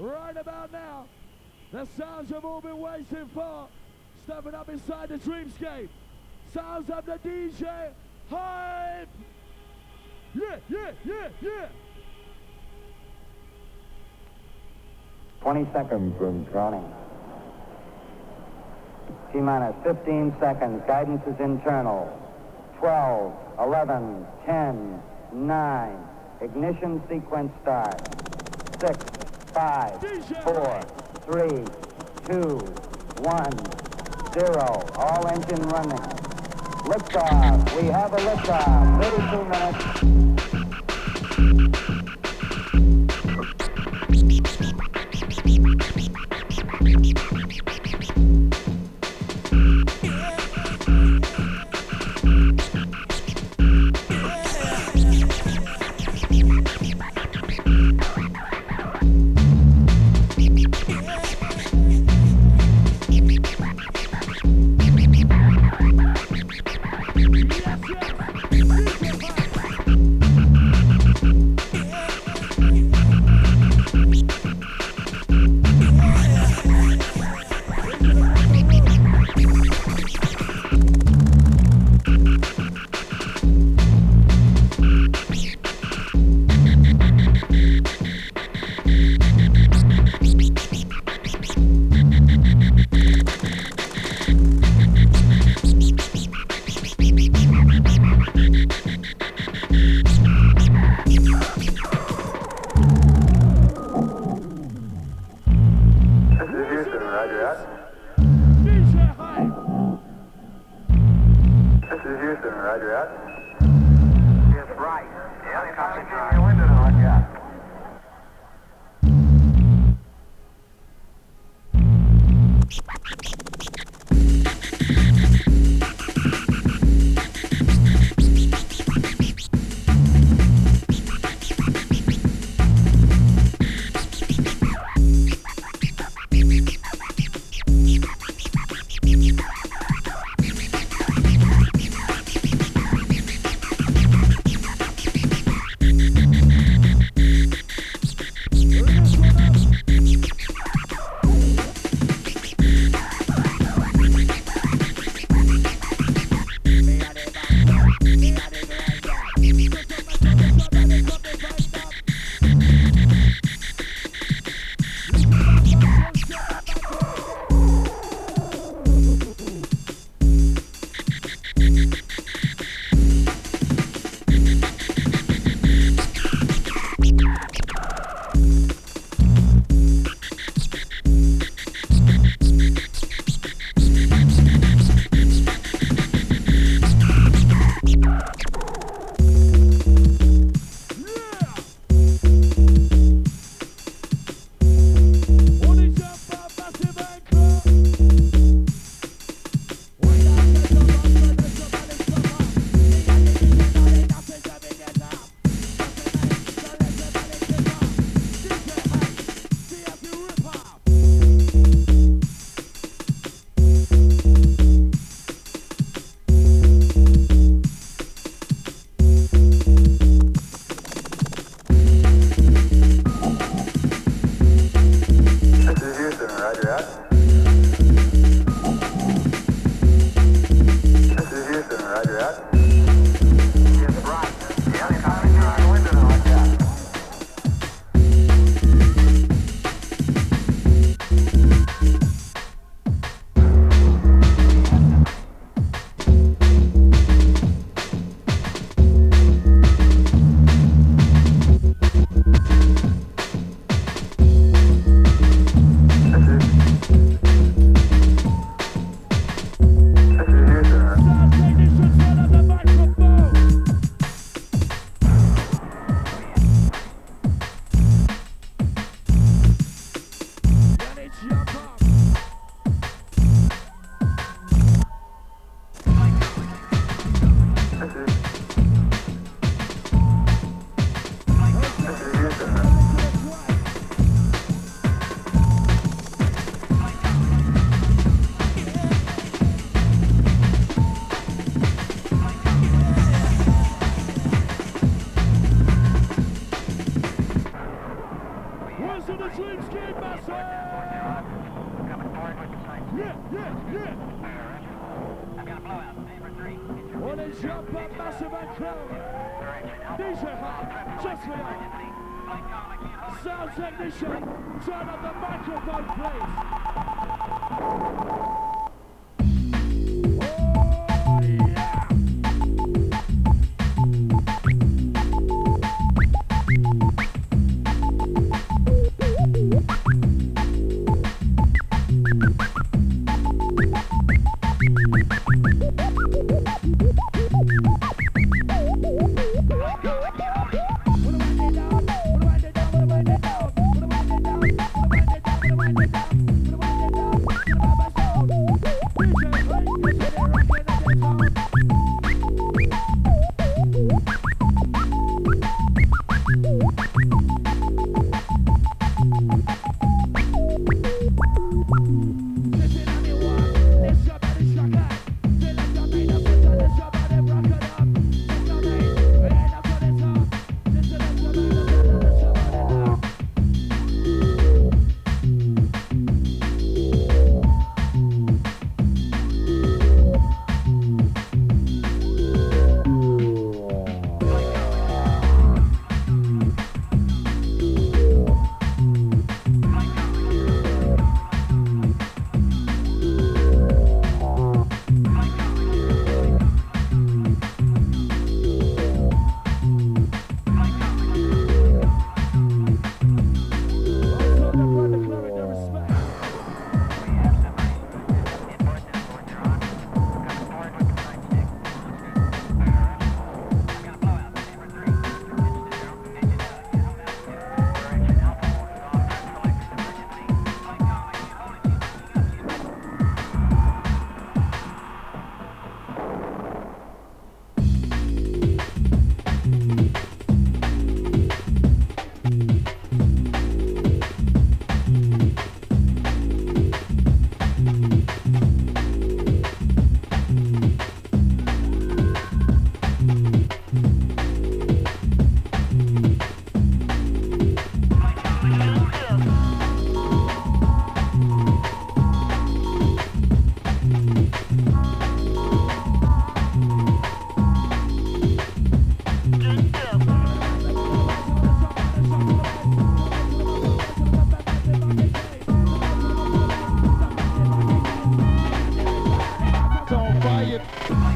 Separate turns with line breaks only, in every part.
Right about now, the sounds you've all been waiting for, stepping up inside the dreamscape. Sounds of the DJ Hype! Yeah, yeah, yeah, yeah!
20 seconds running. T minus 15 seconds. Guidance is internal. 12, 11, 10, 9. Ignition sequence start. 6, 5, 4, 3, 2, 1, 0. All engine running. Liftoff. We have a liftoff. 32 minutes.
sound technician, turn up the microphone, please.
Brilliant.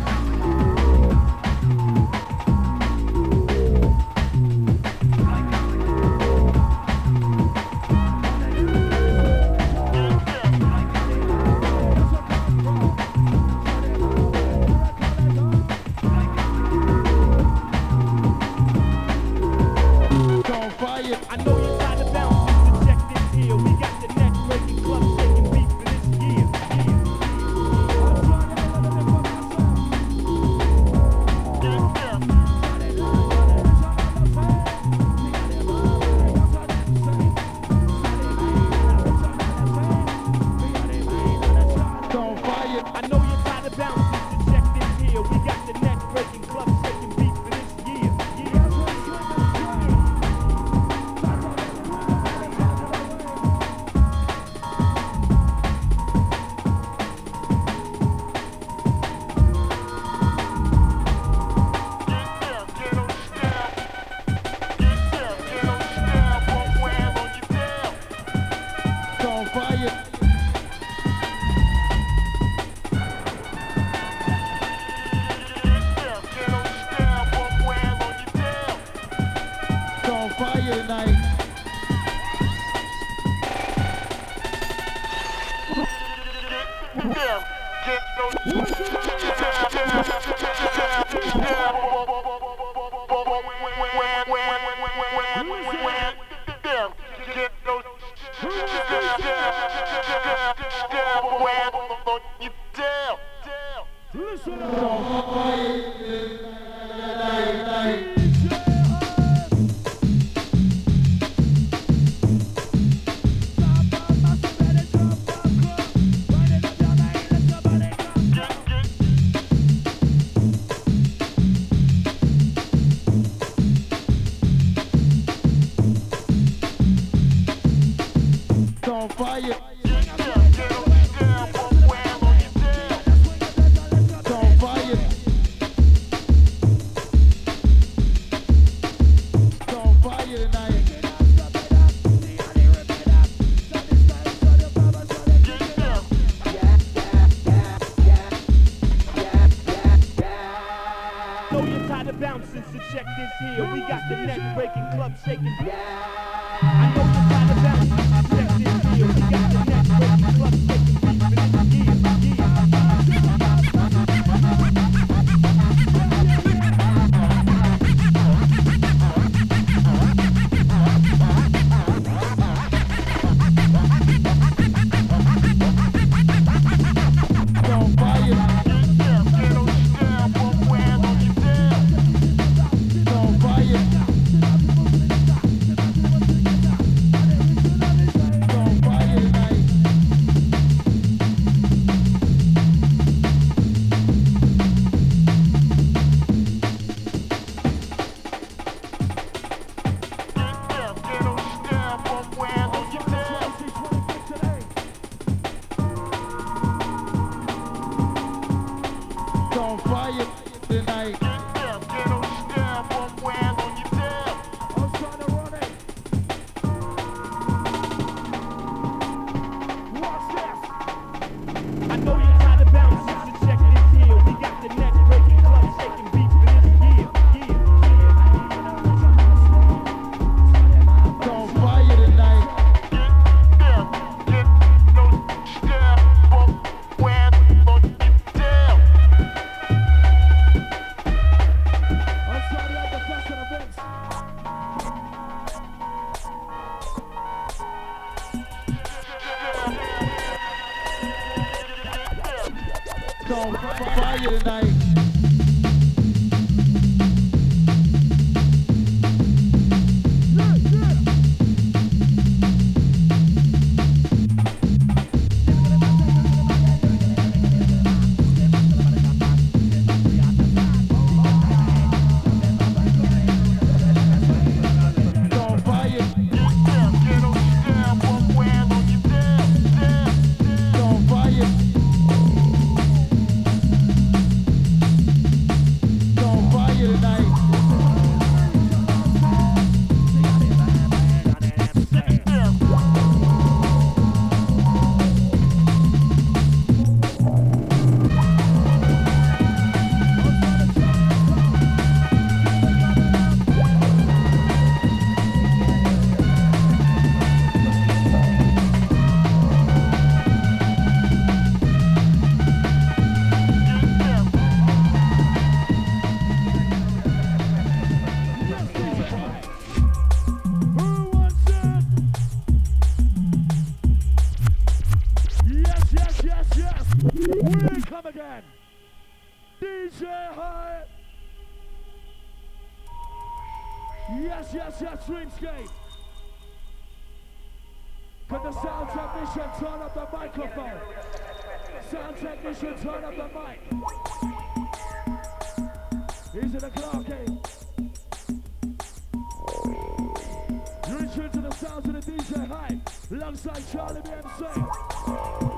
down, down, down.
Listen up. god's sake. And yeah.
Massive Dreamscape. Can the sound technician turn up the microphone? Sound technician, turn up the mic. He's in the clock game. You're to the sounds of the DJ Hype, alongside Charlie B MC.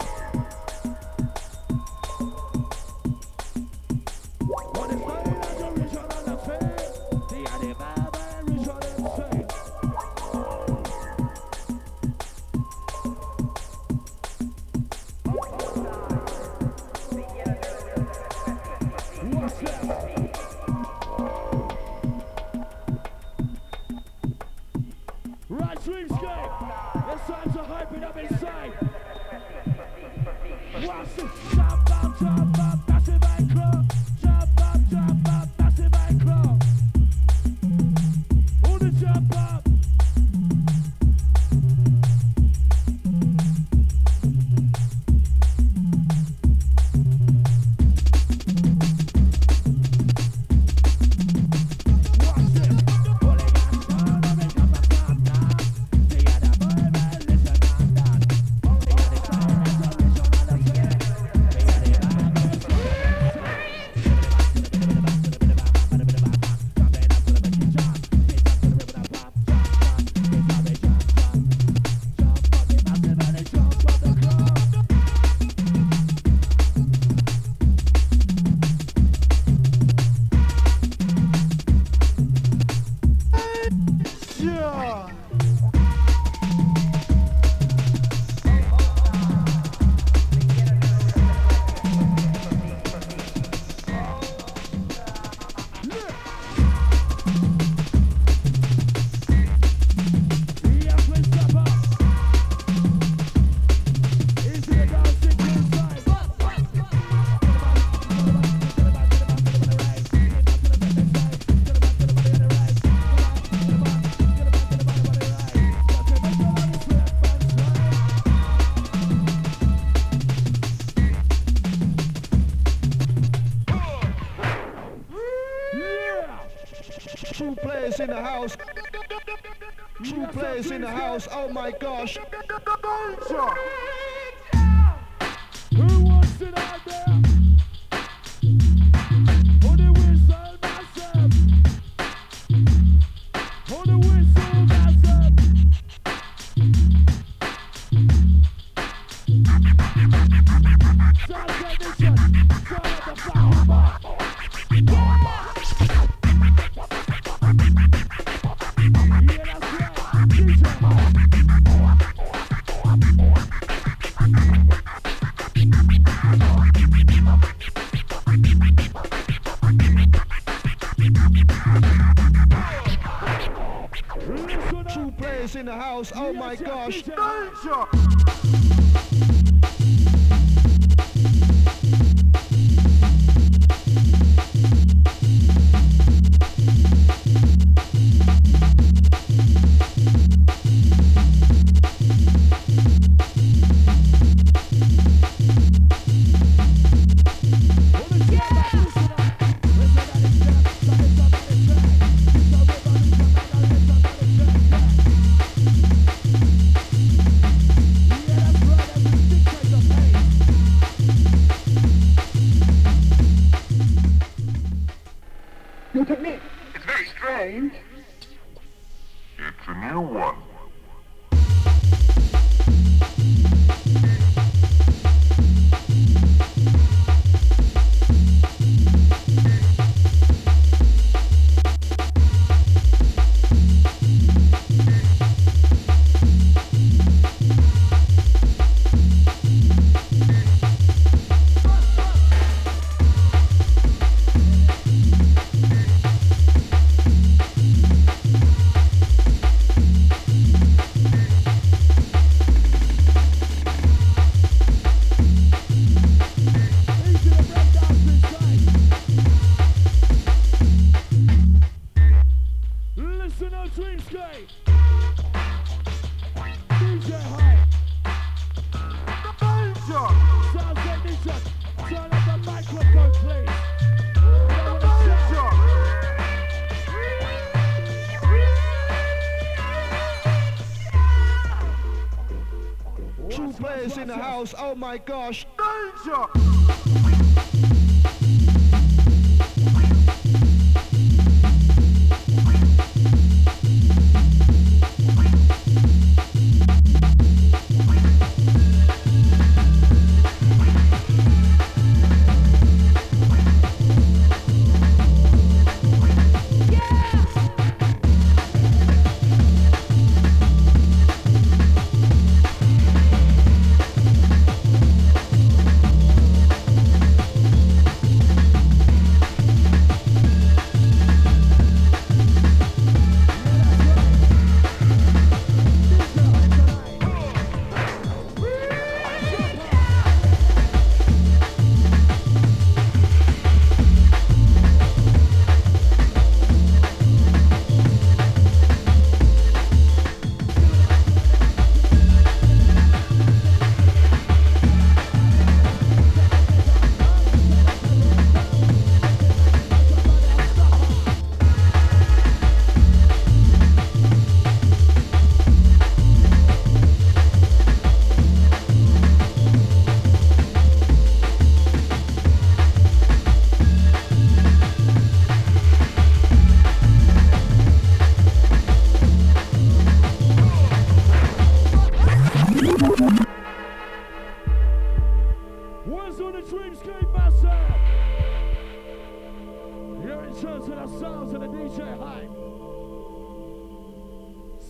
Oh my gosh. house. Oh my gosh.
Danger! strange. It's a new one.
in the house. Oh my gosh.
Danger!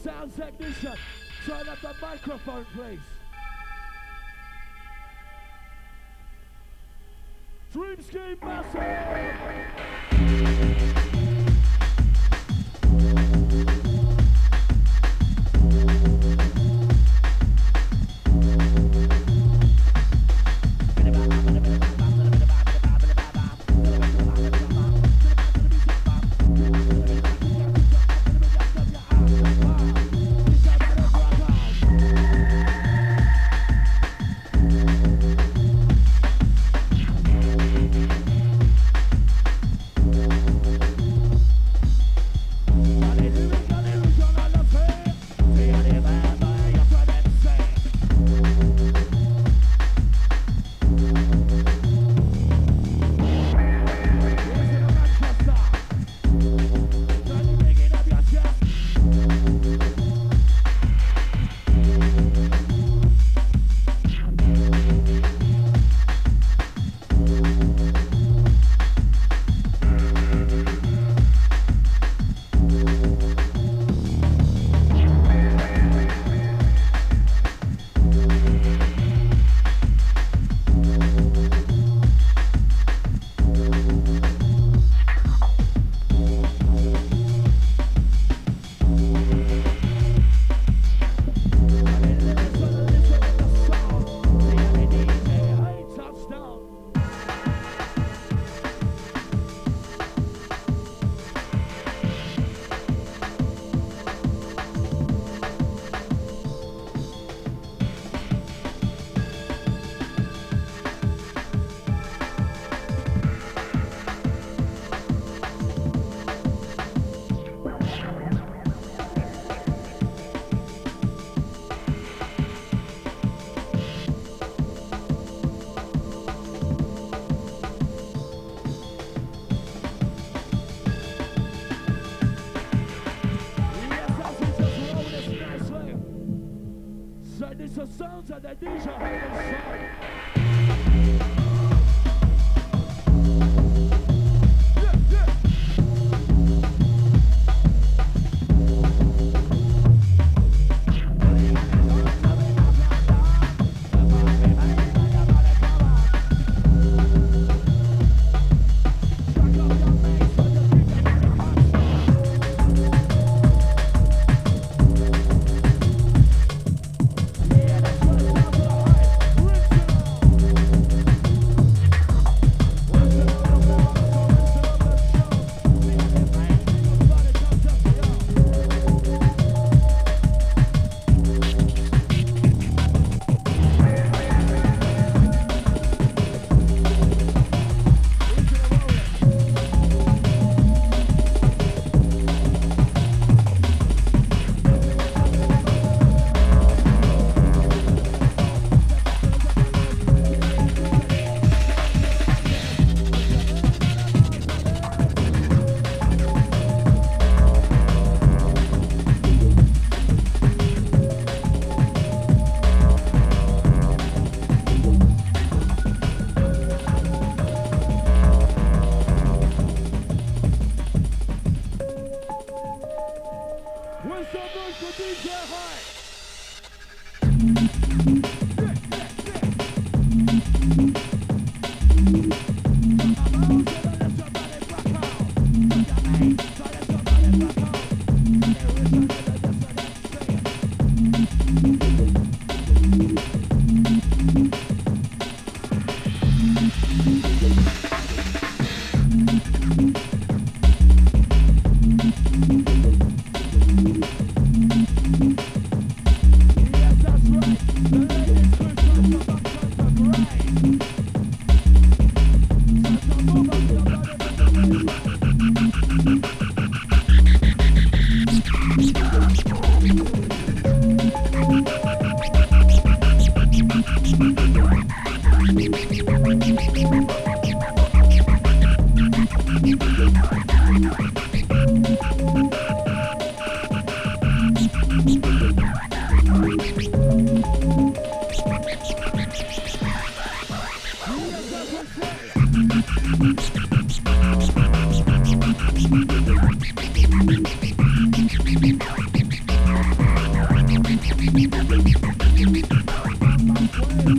Sound technician, turn up the microphone, please. Dreamscape Massive! Sounds of Thank you.